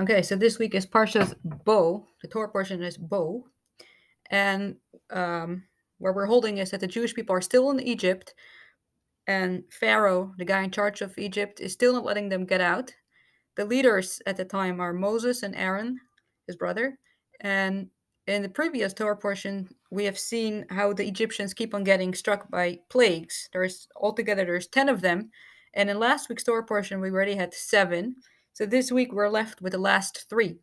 Okay, so this week is Parshas Bo. The Torah portion is Bo. And um, where we're holding is that the Jewish people are still in Egypt, and Pharaoh, the guy in charge of Egypt, is still not letting them get out. The leaders at the time are Moses and Aaron, his brother. And in the previous Torah portion, we have seen how the Egyptians keep on getting struck by plagues. There's altogether there's 10 of them. And in last week's Torah portion, we already had seven. So this week we're left with the last three.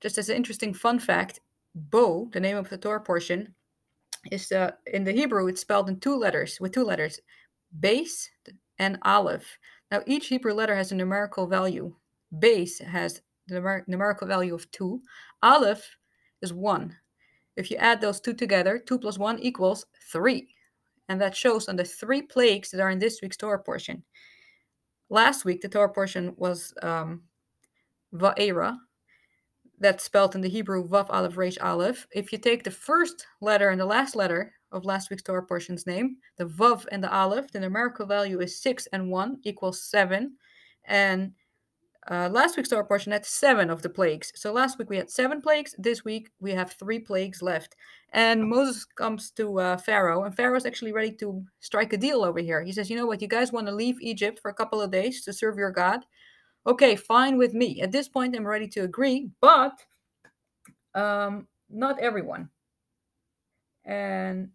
Just as an interesting fun fact, Bo, the name of the Torah portion, is uh, in the Hebrew it's spelled in two letters with two letters, Beis and Aleph. Now each Hebrew letter has a numerical value. Beis has the numer- numerical value of two. Aleph is one. If you add those two together, two plus one equals three, and that shows on the three plagues that are in this week's Torah portion. Last week, the Torah portion was um, Va'era. That's spelled in the Hebrew Vav Aleph Resh Aleph. If you take the first letter and the last letter of last week's Torah portion's name, the Vav and the Aleph, the numerical value is 6 and 1 equals 7. And uh, last week's Torah portion had seven of the plagues. So last week we had seven plagues. This week we have three plagues left. And Moses comes to uh, Pharaoh, and Pharaoh's actually ready to strike a deal over here. He says, You know what? You guys want to leave Egypt for a couple of days to serve your God? Okay, fine with me. At this point, I'm ready to agree, but um, not everyone. And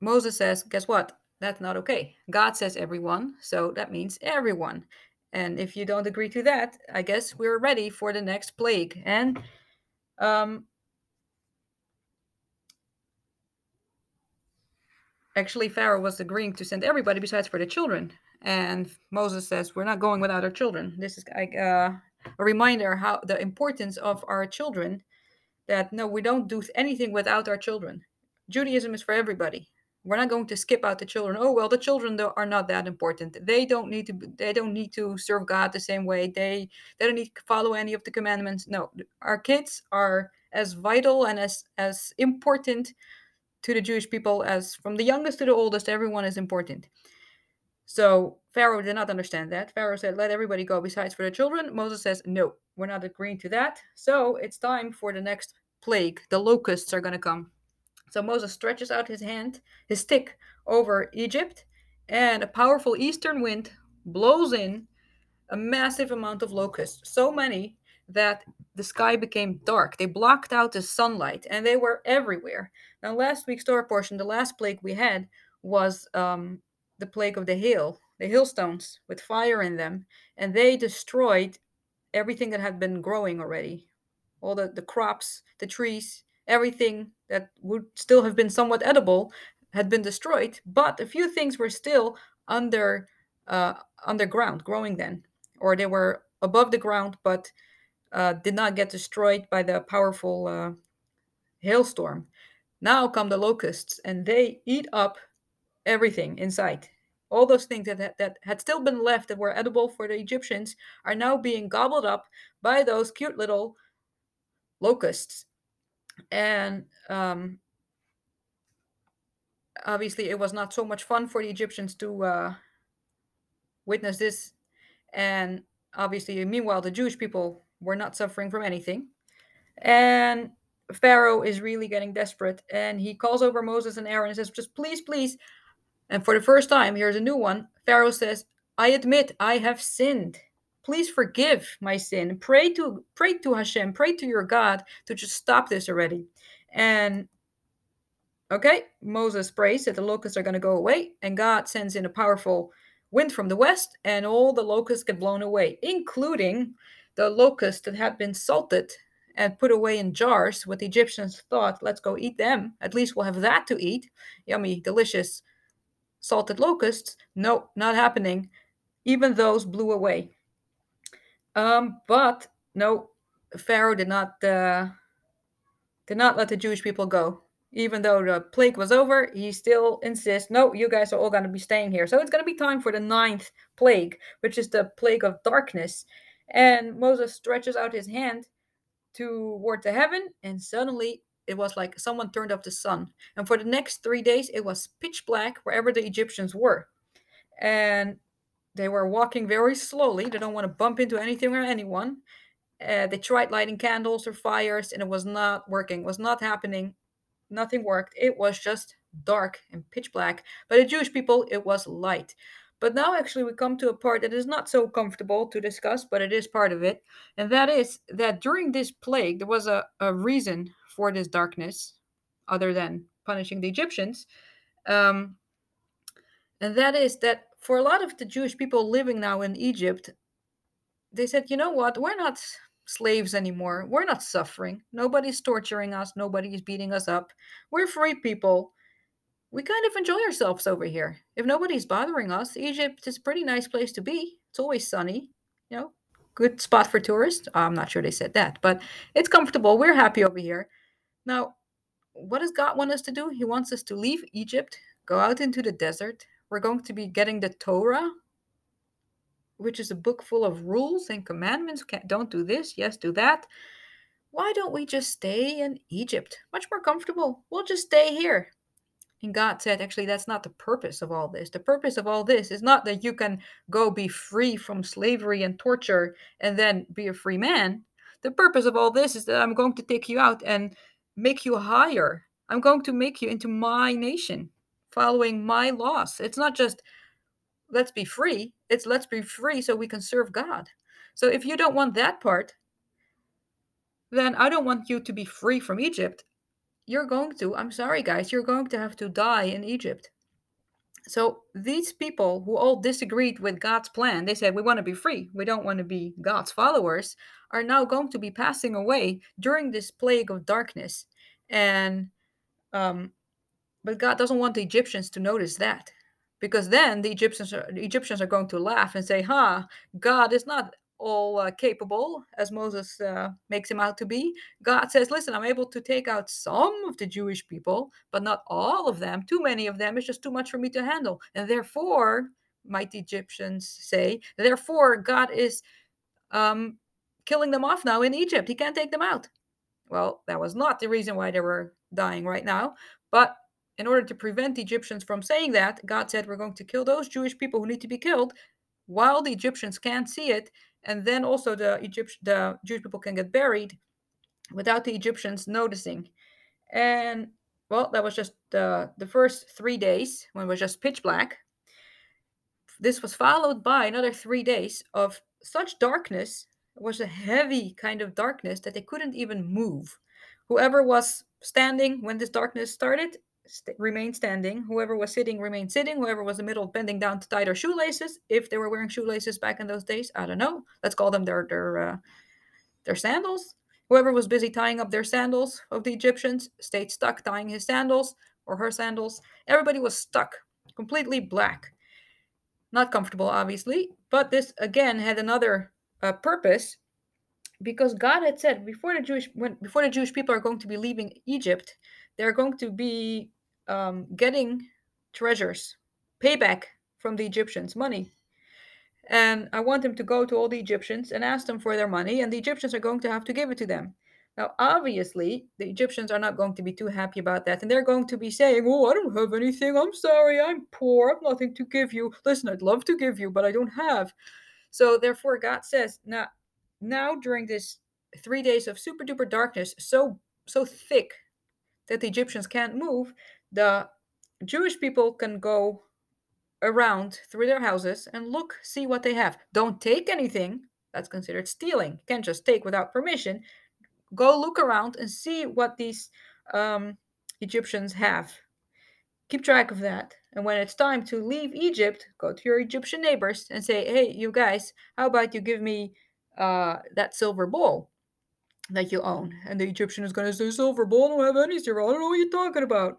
Moses says, Guess what? That's not okay. God says everyone, so that means everyone. And if you don't agree to that, I guess we're ready for the next plague. And um, actually, Pharaoh was agreeing to send everybody besides for the children. And Moses says, "We're not going without our children." This is like uh, a reminder how the importance of our children. That no, we don't do anything without our children. Judaism is for everybody we're not going to skip out the children. Oh well the children are not that important. They don't need to they don't need to serve god the same way. They they don't need to follow any of the commandments. No our kids are as vital and as as important to the jewish people as from the youngest to the oldest everyone is important. So pharaoh did not understand that. Pharaoh said let everybody go besides for the children. Moses says no we're not agreeing to that. So it's time for the next plague. The locusts are going to come so Moses stretches out his hand, his stick, over Egypt, and a powerful eastern wind blows in a massive amount of locusts, so many that the sky became dark. They blocked out the sunlight, and they were everywhere. Now, last week's Torah portion, the last plague we had was um, the plague of the hail, the hailstones with fire in them, and they destroyed everything that had been growing already, all the, the crops, the trees, everything that would still have been somewhat edible had been destroyed, but a few things were still under uh, underground, growing then, or they were above the ground but uh, did not get destroyed by the powerful uh, hailstorm. Now come the locusts, and they eat up everything in sight. All those things that, that, that had still been left that were edible for the Egyptians are now being gobbled up by those cute little locusts and um, obviously it was not so much fun for the Egyptians to uh, witness this, and obviously, meanwhile, the Jewish people were not suffering from anything, and Pharaoh is really getting desperate, and he calls over Moses and Aaron and says, "Just please, please." And for the first time, here's a new one. Pharaoh says, "I admit I have sinned." Please forgive my sin. Pray to pray to Hashem, pray to your God to just stop this already. And okay, Moses prays that the locusts are going to go away, and God sends in a powerful wind from the west, and all the locusts get blown away, including the locusts that had been salted and put away in jars. What the Egyptians thought, let's go eat them. At least we'll have that to eat. Yummy, delicious salted locusts. No, not happening. Even those blew away. Um, but no, Pharaoh did not uh, did not let the Jewish people go. Even though the plague was over, he still insists, no, you guys are all going to be staying here. So it's going to be time for the ninth plague, which is the plague of darkness. And Moses stretches out his hand toward the heaven, and suddenly it was like someone turned off the sun. And for the next three days, it was pitch black wherever the Egyptians were. And they were walking very slowly. They don't want to bump into anything or anyone. Uh, they tried lighting candles or fires, and it was not working. It was not happening. Nothing worked. It was just dark and pitch black. But the Jewish people, it was light. But now, actually, we come to a part that is not so comfortable to discuss, but it is part of it. And that is that during this plague, there was a, a reason for this darkness, other than punishing the Egyptians. Um, and that is that for a lot of the Jewish people living now in Egypt, they said, you know what, we're not slaves anymore. We're not suffering. Nobody's torturing us. Nobody's beating us up. We're free people. We kind of enjoy ourselves over here. If nobody's bothering us, Egypt is a pretty nice place to be. It's always sunny, you know, good spot for tourists. I'm not sure they said that, but it's comfortable. We're happy over here. Now, what does God want us to do? He wants us to leave Egypt, go out into the desert. We're going to be getting the Torah, which is a book full of rules and commandments. Don't do this, yes, do that. Why don't we just stay in Egypt? Much more comfortable. We'll just stay here. And God said, actually, that's not the purpose of all this. The purpose of all this is not that you can go be free from slavery and torture and then be a free man. The purpose of all this is that I'm going to take you out and make you higher. I'm going to make you into my nation, following my laws. It's not just let's be free, it's let's be free so we can serve God. So if you don't want that part, then I don't want you to be free from Egypt you're going to, I'm sorry, guys, you're going to have to die in Egypt. So these people who all disagreed with God's plan, they said, We want to be free. We don't want to be God's followers, are now going to be passing away during this plague of darkness. And, um, but God doesn't want the Egyptians to notice that because then the Egyptians are, the Egyptians are going to laugh and say, "Ha, huh, God is not all uh, capable as Moses uh, makes him out to be. God says, Listen, I'm able to take out some of the Jewish people, but not all of them. Too many of them is just too much for me to handle. And therefore, might the Egyptians say, therefore, God is um, killing them off now in Egypt. He can't take them out. Well, that was not the reason why they were dying right now. But in order to prevent the Egyptians from saying that, God said, We're going to kill those Jewish people who need to be killed while the Egyptians can't see it and then also the Egypt the Jewish people can get buried without the Egyptians noticing. And well, that was just the the first three days when it was just pitch black. This was followed by another three days of such darkness. It was a heavy kind of darkness that they couldn't even move. Whoever was standing when this darkness started st- remain standing. Whoever was sitting remained sitting. Whoever was in the middle bending down to tie their shoelaces, if they were wearing shoelaces back in those days, I don't know. Let's call them their their uh, their sandals. Whoever was busy tying up their sandals of the Egyptians stayed stuck tying his sandals or her sandals. Everybody was stuck, completely black. Not comfortable, obviously, but this again had another uh, purpose because God had said before the Jewish when before the Jewish people are going to be leaving Egypt, they're going to be um, getting treasures, payback from the Egyptians, money. And I want them to go to all the Egyptians and ask them for their money, and the Egyptians are going to have to give it to them. Now, obviously, the Egyptians are not going to be too happy about that, and they're going to be saying, Oh, I don't have anything. I'm sorry. I'm poor. I've nothing to give you. Listen, I'd love to give you, but I don't have. So, therefore, God says, Now, now during this three days of super duper darkness, so so thick that the Egyptians can't move, the Jewish people can go around through their houses and look, see what they have. Don't take anything. That's considered stealing. You can't just take without permission. Go look around and see what these um, Egyptians have. Keep track of that. And when it's time to leave Egypt, go to your Egyptian neighbors and say, hey, you guys, how about you give me uh, that silver bowl? that you own. And the Egyptian is going to say, Silver bowl, I don't have any silver. I don't know what you're talking about.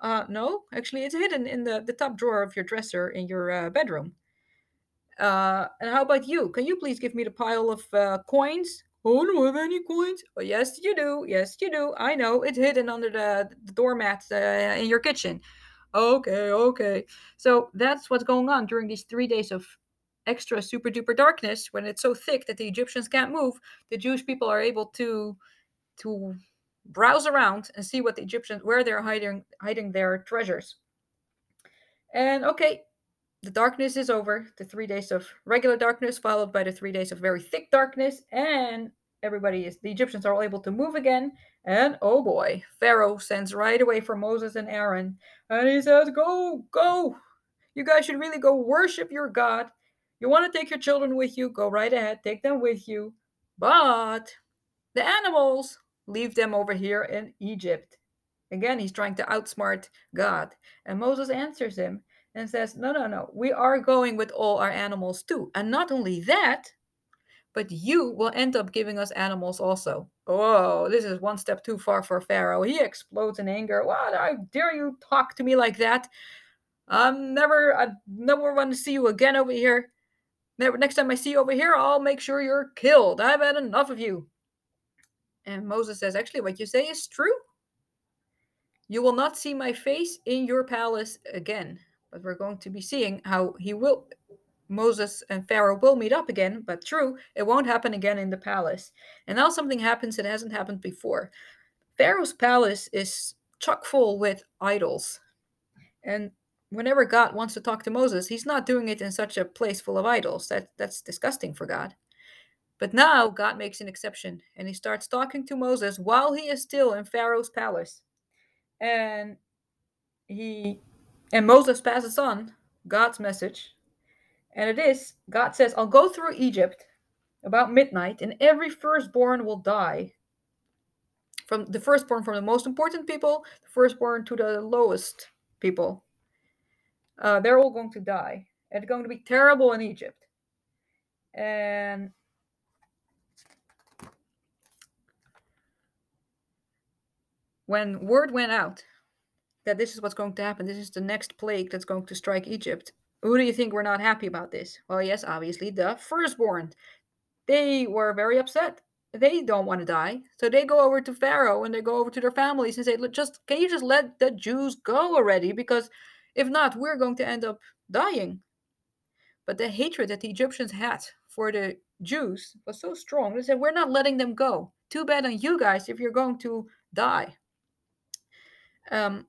Uh, no, actually, it's hidden in the, the top drawer of your dresser in your uh, bedroom. Uh, and how about you? Can you please give me the pile of uh, coins? Oh, I don't have any coins. Oh, yes, you do. Yes, you do. I know. It's hidden under the, the doormat uh, in your kitchen. Okay, okay. So that's what's going on during these three days of extra super duper darkness when it's so thick that the Egyptians can't move, the Jewish people are able to to browse around and see what the Egyptians where they're hiding hiding their treasures. And okay, the darkness is over. The three days of regular darkness followed by the three days of very thick darkness, and everybody is the Egyptians are all able to move again. And oh boy, Pharaoh sends right away for Moses and Aaron, and he says, "Go, go! You guys should really go worship your God. You want to take your children with you? Go right ahead, take them with you. But the animals, leave them over here in Egypt." Again, he's trying to outsmart God. And Moses answers him and says, No, no, no, we are going with all our animals too. And not only that, but you will end up giving us animals also. Oh, this is one step too far for Pharaoh. He explodes in anger. What? I dare you talk to me like that? I'm never, I never want to see you again over here. Never, next time I see you over here, I'll make sure you're killed. I've had enough of you. And Moses says, Actually, what you say is true. You will not see my face in your palace again. But we're going to be seeing how he will Moses and Pharaoh will meet up again, but true, it won't happen again in the palace. And now something happens that hasn't happened before. Pharaoh's palace is chock full with idols. And whenever God wants to talk to Moses, he's not doing it in such a place full of idols. That that's disgusting for God. But now God makes an exception and he starts talking to Moses while he is still in Pharaoh's palace. And he and Moses passes on God's message and it is God says, I'll go through Egypt about midnight, and every firstborn will die. From the firstborn from the most important people, the firstborn to the lowest people. Uh, they're all going to die. It's going to be terrible in Egypt. And when word went out that this is what's going to happen, this is the next plague that's going to strike Egypt, who do you think were not happy about this? Well, yes, obviously the firstborn. They were very upset. They don't want to die. So they go over to Pharaoh and they go over to their families and say, Look, just can you just let the Jews go already? Because if not, we're going to end up dying. But the hatred that the Egyptians had for the Jews was so strong. They said, We're not letting them go. Too bad on you guys if you're going to die. Um,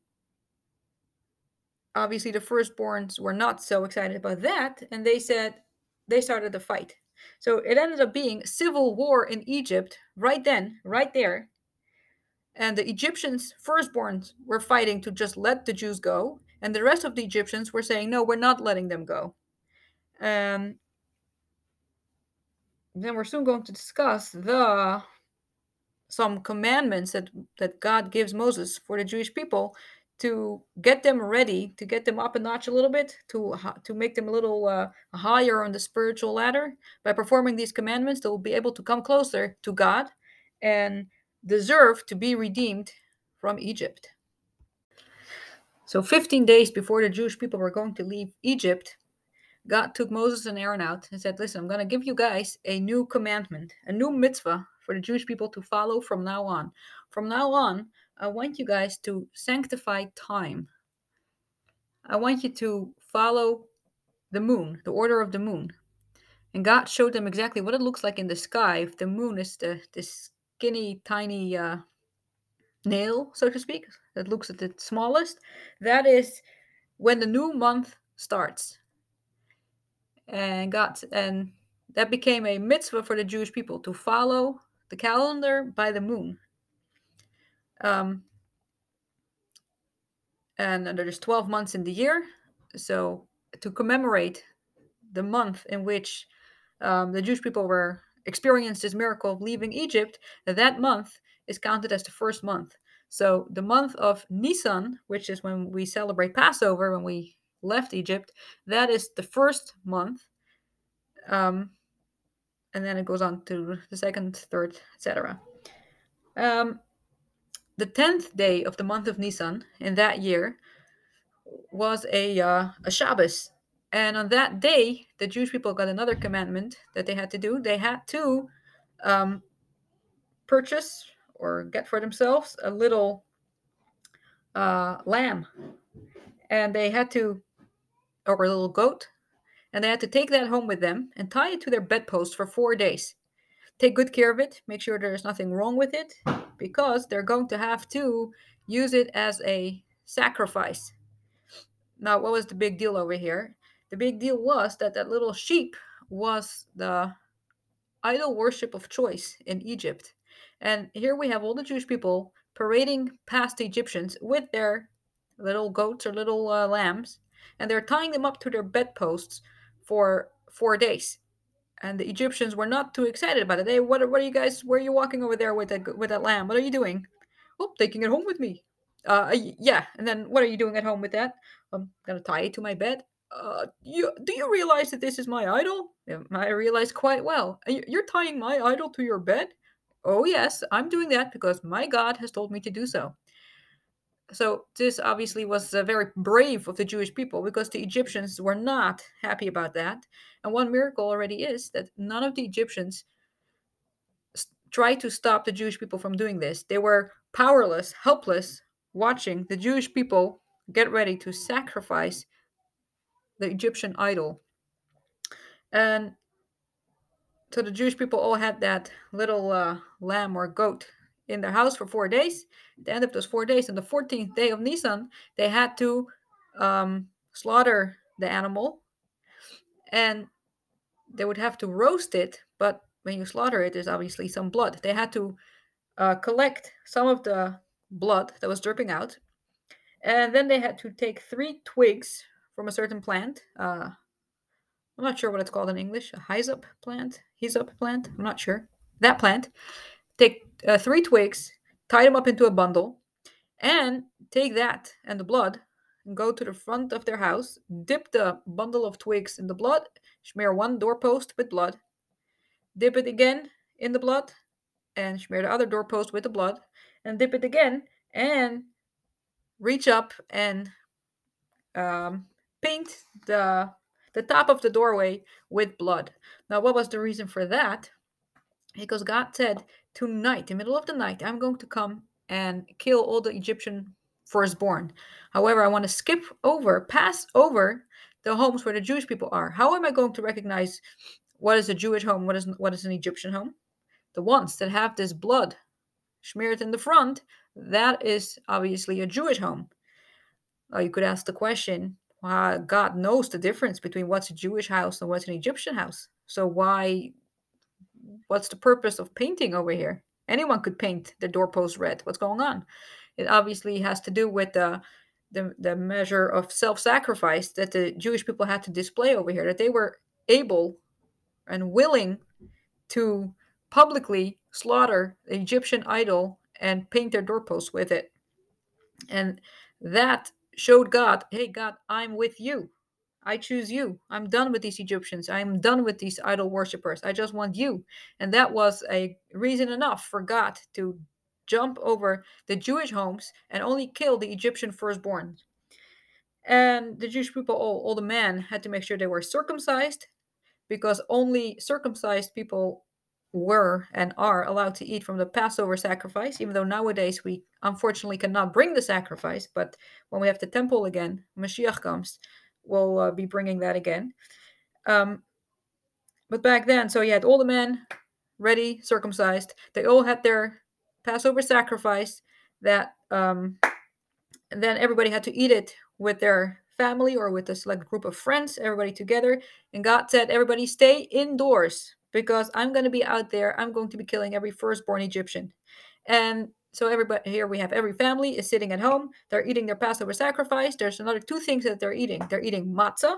obviously the firstborns were not so excited about that and they said they started a fight. So it ended up being civil war in egypt right then right there. And the egyptians firstborns were fighting to just let the jews go and the rest of the egyptians were saying no we're not letting them go. Um, then we're soon going to discuss the some commandments that that god gives moses for the jewish people to get them ready, to get them up a notch a little bit, to to make them a little uh, higher on the spiritual ladder. By performing these commandments, they will be able to come closer to God and deserve to be redeemed from Egypt. So, 15 days before the Jewish people were going to leave Egypt, God took Moses and Aaron out and said, Listen, I'm going to give you guys a new commandment, a new mitzvah for the Jewish people to follow from now on. From now on, I want you guys to sanctify time. I want you to follow the moon, the order of the moon. And God showed them exactly what it looks like in the sky if the moon is the this skinny, tiny uh, nail, so to speak, that looks at the smallest. That is when the new month starts. And God and that became a mitzvah for the Jewish people to follow the calendar by the moon. Um, and there's 12 months in the year. So to commemorate the month in which um, the Jewish people were experienced this miracle of leaving Egypt, that month is counted as the first month. So the month of Nisan, which is when we celebrate Passover, when we left Egypt, that is the first month. Um, and then it goes on to the second, third, etc. Um, the tenth day of the month of Nisan in that year was a uh, a Shabbos, and on that day, the Jewish people got another commandment that they had to do. They had to um, purchase or get for themselves a little uh, lamb, and they had to, or a little goat, and they had to take that home with them and tie it to their bedpost for four days. Take good care of it. Make sure there's nothing wrong with it because they're going to have to use it as a sacrifice. Now, what was the big deal over here? The big deal was that that little sheep was the idol worship of choice in Egypt. And here we have all the Jewish people parading past the Egyptians with their little goats or little uh, lambs, and they're tying them up to their bedposts for four days. And the Egyptians were not too excited about it. Hey, what, what are you guys? Where are you walking over there with that with that lamb? What are you doing? Oh, taking it home with me. Uh, yeah. And then what are you doing at home with that? I'm gonna tie it to my bed. Uh, you do you realize that this is my idol? I realize quite well. You're tying my idol to your bed. Oh yes, I'm doing that because my God has told me to do so. So this obviously was uh, very brave of the Jewish people because the Egyptians were not happy about that. And one miracle already is that none of the Egyptians tried to stop the Jewish people from doing this. They were powerless, helpless, watching the Jewish people get ready to sacrifice the Egyptian idol. And so the Jewish people all had that little uh, lamb or goat in their house for four days. At the end of those four days, on the 14th day of Nisan, they had to um, slaughter the animal and they would have to roast it. But when you slaughter it, there's obviously some blood. They had to uh, collect some of the blood that was dripping out. And then they had to take three twigs from a certain plant. Uh, I'm not sure what it's called in English. A hyssop plant? Hyssop plant? I'm not sure. That plant. Take uh, three twigs, tie them up into a bundle, and take that and the blood and go to the front of their house, dip the bundle of twigs in the blood, smear one doorpost with blood, dip it again in the blood, and smear the other doorpost with the blood, and dip it again, and reach up and um, paint the the top of the doorway with blood. Now, what was the reason for that? Because God said, Tonight, in the middle of the night, I'm going to come and kill all the Egyptian firstborn. However, I want to skip over, pass over the homes where the Jewish people are. How am I going to recognize what is a Jewish home, what is what is an Egyptian home? The ones that have this blood smeared in the front, that is obviously a Jewish home. Now you could ask the question, uh, God knows the difference between what's a Jewish house and what's an Egyptian house. So why what's the purpose of painting over here? Anyone could paint the doorpost red. What's going on? It obviously has to do with the the, the measure of self-sacrifice that the Jewish people had to display over here, that they were able and willing to publicly slaughter the Egyptian idol and paint their doorposts with it. And that showed God, hey, God, I'm with you. I choose you. I'm done with these Egyptians. I'm done with these idol worshippers. I just want you. And that was a reason enough for God to jump over the Jewish homes and only kill the Egyptian firstborn. And the Jewish people, all, all the men, had to make sure they were circumcised because only circumcised people were and are allowed to eat from the Passover sacrifice, even though nowadays we unfortunately cannot bring the sacrifice. But when we have the temple again, Mashiach comes, we'll uh, be bringing that again. Um, but back then, so you had all the men ready, circumcised. They all had their Passover sacrifice. That um, then everybody had to eat it with their family or with a select group of friends, everybody together. And God said, "Everybody stay indoors because I'm going to be out there. I'm going to be killing every firstborn Egyptian." And so everybody here we have every family is sitting at home. They're eating their Passover sacrifice. There's another two things that they're eating. They're eating matzah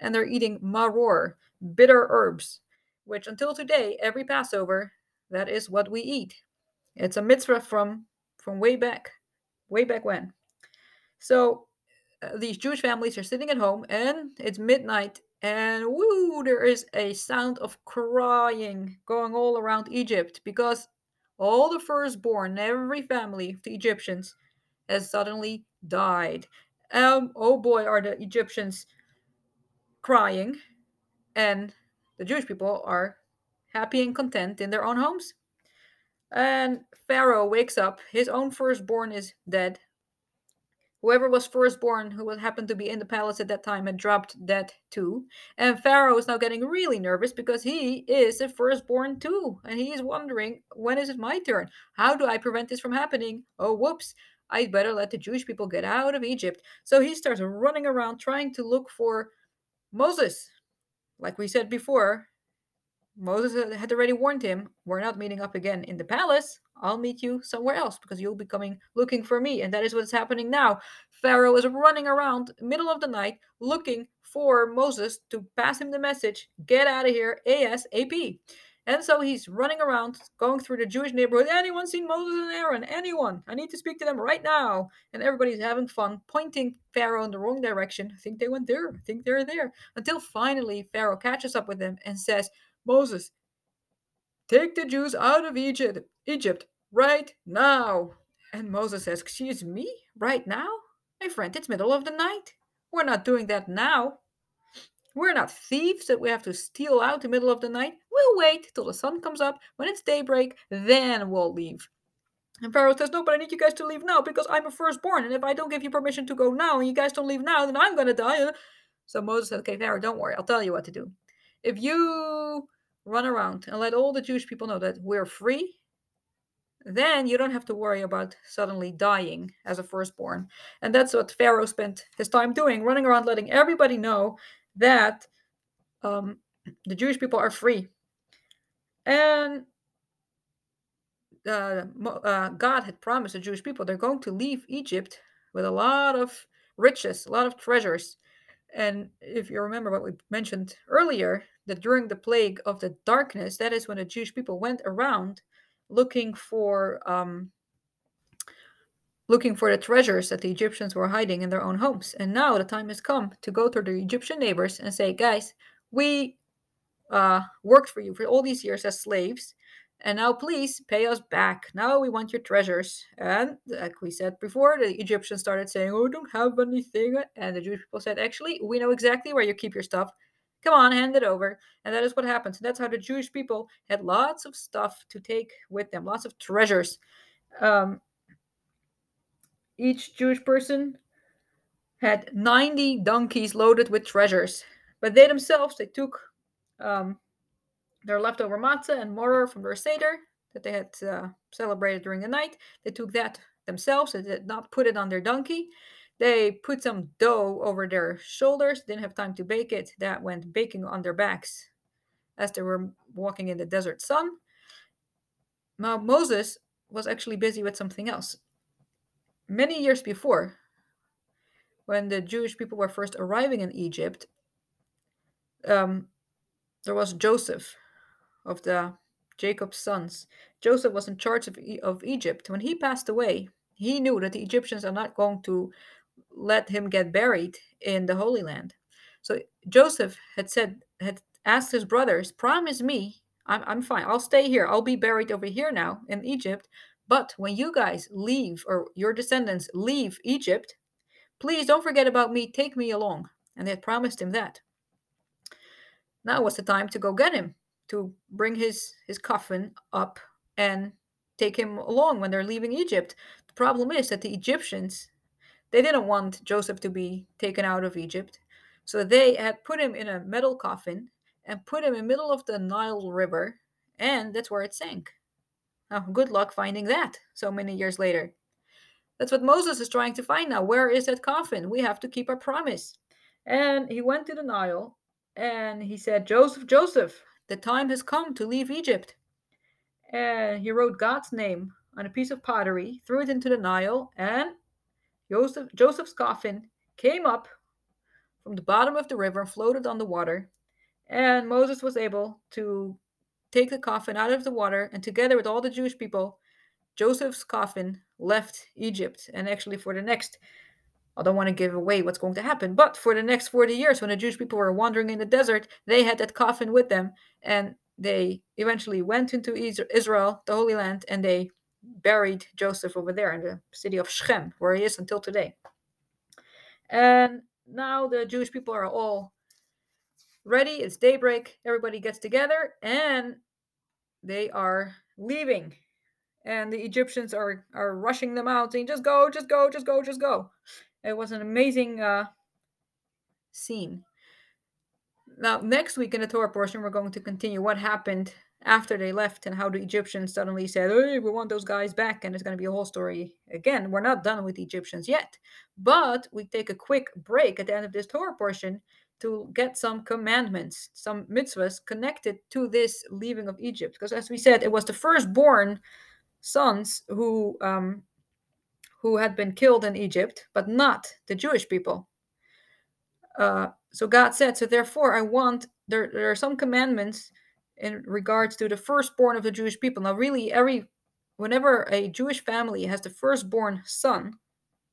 and they're eating maror, bitter herbs, which until today, every Passover, that is what we eat. It's a mitzvah from from way back, way back when. So uh, these Jewish families are sitting at home and it's midnight and woo, there is a sound of crying going all around Egypt because all the firstborn every family of the Egyptians has suddenly died. Um, oh boy, are the Egyptians crying, and the Jewish people are happy and content in their own homes. And Pharaoh wakes up, his own firstborn is dead, whoever was firstborn who happened to be in the palace at that time had dropped dead too. And pharaoh is now getting really nervous because he is a firstborn too and he is wondering when is it my turn? How do i prevent this from happening? Oh whoops. I better let the jewish people get out of egypt. So he starts running around trying to look for moses. Like we said before Moses had already warned him, We're not meeting up again in the palace. I'll meet you somewhere else because you'll be coming looking for me. And that is what's happening now. Pharaoh is running around middle of the night looking for Moses to pass him the message get out of here ASAP. And so he's running around, going through the Jewish neighborhood. Anyone seen Moses and Aaron? Anyone? I need to speak to them right now. And everybody's having fun, pointing Pharaoh in the wrong direction. I think they went there. I think they're there. Until finally Pharaoh catches up with them and says, Moses, take the Jews out of Egypt, Egypt right now. And Moses says, Excuse me, right now? My friend, it's middle of the night. We're not doing that now. We're not thieves that we have to steal out the middle of the night. We'll wait till the sun comes up. When it's daybreak, then we'll leave. And Pharaoh says, No, but I need you guys to leave now because I'm a firstborn. And if I don't give you permission to go now and you guys don't leave now, then I'm going to die. So Moses said, Okay, Pharaoh, don't worry. I'll tell you what to do. If you run around and let all the Jewish people know that we're free, then you don't have to worry about suddenly dying as a firstborn. And that's what Pharaoh spent his time doing, running around letting everybody know that um, the Jewish people are free. And uh, uh, God had promised the Jewish people they're going to leave Egypt with a lot of riches, a lot of treasures. And if you remember what we mentioned earlier, that during the plague of the darkness, that is when the Jewish people went around looking for um, looking for the treasures that the Egyptians were hiding in their own homes. And now the time has come to go to the Egyptian neighbors and say, guys, we uh, worked for you for all these years as slaves. And now please pay us back. Now we want your treasures. And like we said before, the Egyptians started saying, Oh, don't have anything. And the Jewish people said, Actually, we know exactly where you keep your stuff. Come on, hand it over. And that is what happens. And that's how the Jewish people had lots of stuff to take with them, lots of treasures. Um, each Jewish person had 90 donkeys loaded with treasures. But they themselves, they took um, their leftover matzah and maror from their Seder that they had uh, celebrated during the night. They took that themselves. They did not put it on their donkey. They put some dough over their shoulders, didn't have time to bake it. That went baking on their backs as they were walking in the desert sun. Now, Moses was actually busy with something else. Many years before, when the Jewish people were first arriving in Egypt, um, there was Joseph of the Jacob's sons. Joseph was in charge of, of Egypt. When he passed away, he knew that the Egyptians are not going to let him get buried in the Holy Land. So Joseph had said, had asked his brothers, Promise me, I'm, I'm fine, I'll stay here, I'll be buried over here now in Egypt. But when you guys leave, or your descendants leave Egypt, please don't forget about me, take me along. And they had promised him that. Now was the time to go get him, to bring his, his coffin up and take him along when they're leaving Egypt. The problem is that the Egyptians they didn't want Joseph to be taken out of Egypt. So they had put him in a metal coffin and put him in the middle of the Nile River, and that's where it sank. Now, good luck finding that so many years later. That's what Moses is trying to find now. Where is that coffin? We have to keep our promise. And he went to the Nile and he said, Joseph, Joseph, the time has come to leave Egypt. And he wrote God's name on a piece of pottery, threw it into the Nile, and Joseph, Joseph's coffin came up from the bottom of the river and floated on the water. And Moses was able to take the coffin out of the water, and together with all the Jewish people, Joseph's coffin left Egypt. And actually, for the next, I don't want to give away what's going to happen, but for the next 40 years, when the Jewish people were wandering in the desert, they had that coffin with them. And they eventually went into Israel, the Holy Land, and they buried Joseph over there in the city of Shechem, where he is until today. And now the Jewish people are all ready. It's daybreak. Everybody gets together and they are leaving. And the Egyptians are, are rushing them out, saying, just go, just go, just go, just go. It was an amazing uh, scene. Now, next week in the Torah portion, we're going to continue what happened after they left and how the Egyptians suddenly said, hey, we want those guys back. And it's going to be a whole story again. We're not done with Egyptians yet. But we take a quick break at the end of this Torah portion to get some commandments, some mitzvahs connected to this leaving of Egypt. Because as we said, it was the firstborn sons who um, who had been killed in Egypt, but not the Jewish people. Uh, so God said, so therefore I want there there are some commandments in regards to the firstborn of the Jewish people. Now, really, every whenever a Jewish family has the firstborn son,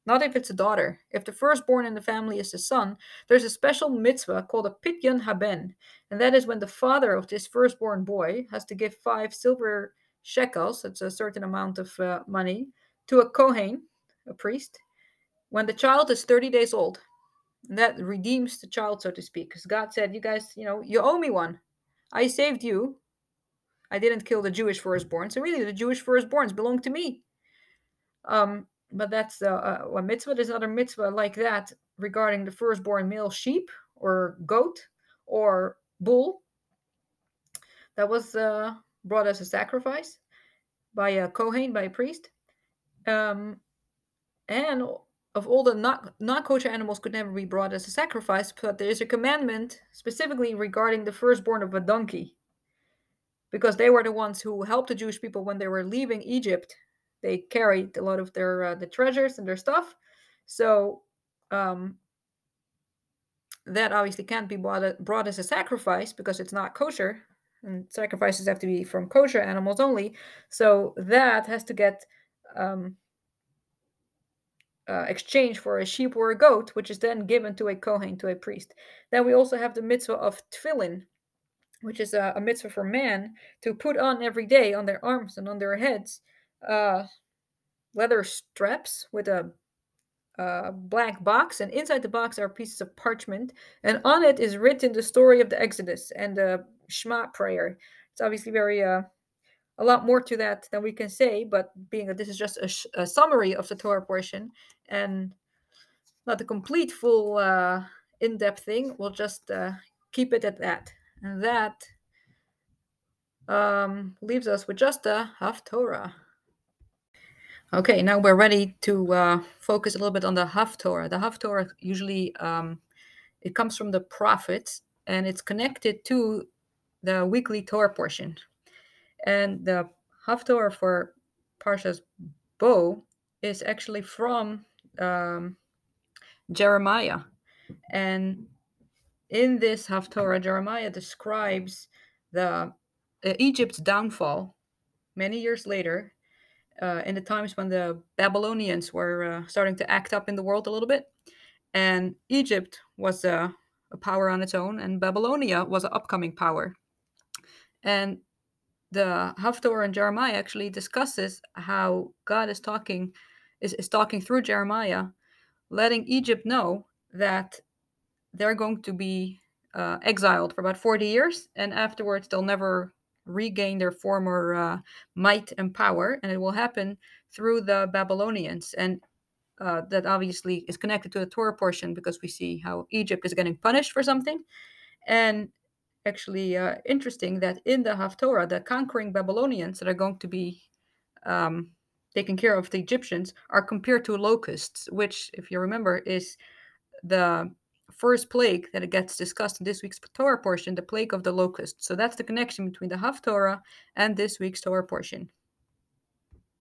not if it's a daughter, if the firstborn in the family is the son, there's a special mitzvah called a pidyon haben, and that is when the father of this firstborn boy has to give five silver shekels, that's a certain amount of uh, money, to a kohen, a priest, when the child is 30 days old. And that redeems the child, so to speak, because God said, "You guys, you know, you owe me one. I saved you. I didn't kill the Jewish firstborn, so really the Jewish firstborns belong to me." Um, but that's uh, uh, a mitzvah. There's another mitzvah like that regarding the firstborn male sheep or goat or bull that was uh, brought as a sacrifice by a kohen, by a priest. Um, and of all the not non kosher animals could never be brought as a sacrifice, but there is a commandment specifically regarding the firstborn of a donkey, because they were the ones who helped the Jewish people when they were leaving Egypt they carried a lot of their uh, the treasures and their stuff. So um, that obviously can't be brought, brought as a sacrifice because it's not kosher, and sacrifices have to be from kosher animals only. So that has to get um, uh, exchanged for a sheep or a goat, which is then given to a kohen, to a priest. Then we also have the mitzvah of tefillin, which is a, a mitzvah for man to put on every day on their arms and on their heads uh, leather straps with a black box, and inside the box are pieces of parchment, and on it is written the story of the Exodus and the Shema prayer. It's obviously very uh, a lot more to that than we can say, but being that this is just a, sh- a summary of the Torah portion and not a complete, full, uh, in-depth thing, we'll just uh, keep it at that. And that um, leaves us with just a Haftorah. Okay, now we're ready to uh, focus a little bit on the Haftorah. The Haftorah usually um, it comes from the prophets and it's connected to the weekly Torah portion. And the Haftorah for Parshas Bo is actually from um, Jeremiah. And in this Haftorah, Jeremiah describes the uh, Egypt's downfall many years later uh, in the times when the Babylonians were uh, starting to act up in the world a little bit. And Egypt was a, a power on its own, and Babylonia was an upcoming power. And the Haftorah and Jeremiah actually discusses how God is talking is, is talking through Jeremiah, letting Egypt know that they're going to be uh, exiled for about 40 years, and afterwards they'll never regain their former uh, might and power, and it will happen through the Babylonians. And uh, that obviously is connected to the Torah portion because we see how Egypt is getting punished for something. And actually, uh, interesting that in the Haftorah, the conquering Babylonians that are going to be um, taking care of the Egyptians are compared to locusts, which, if you remember, is the first plague that it gets discussed in this week's Torah portion, the plague of the locust. So that's the connection between the Haftorah and this week's Torah portion.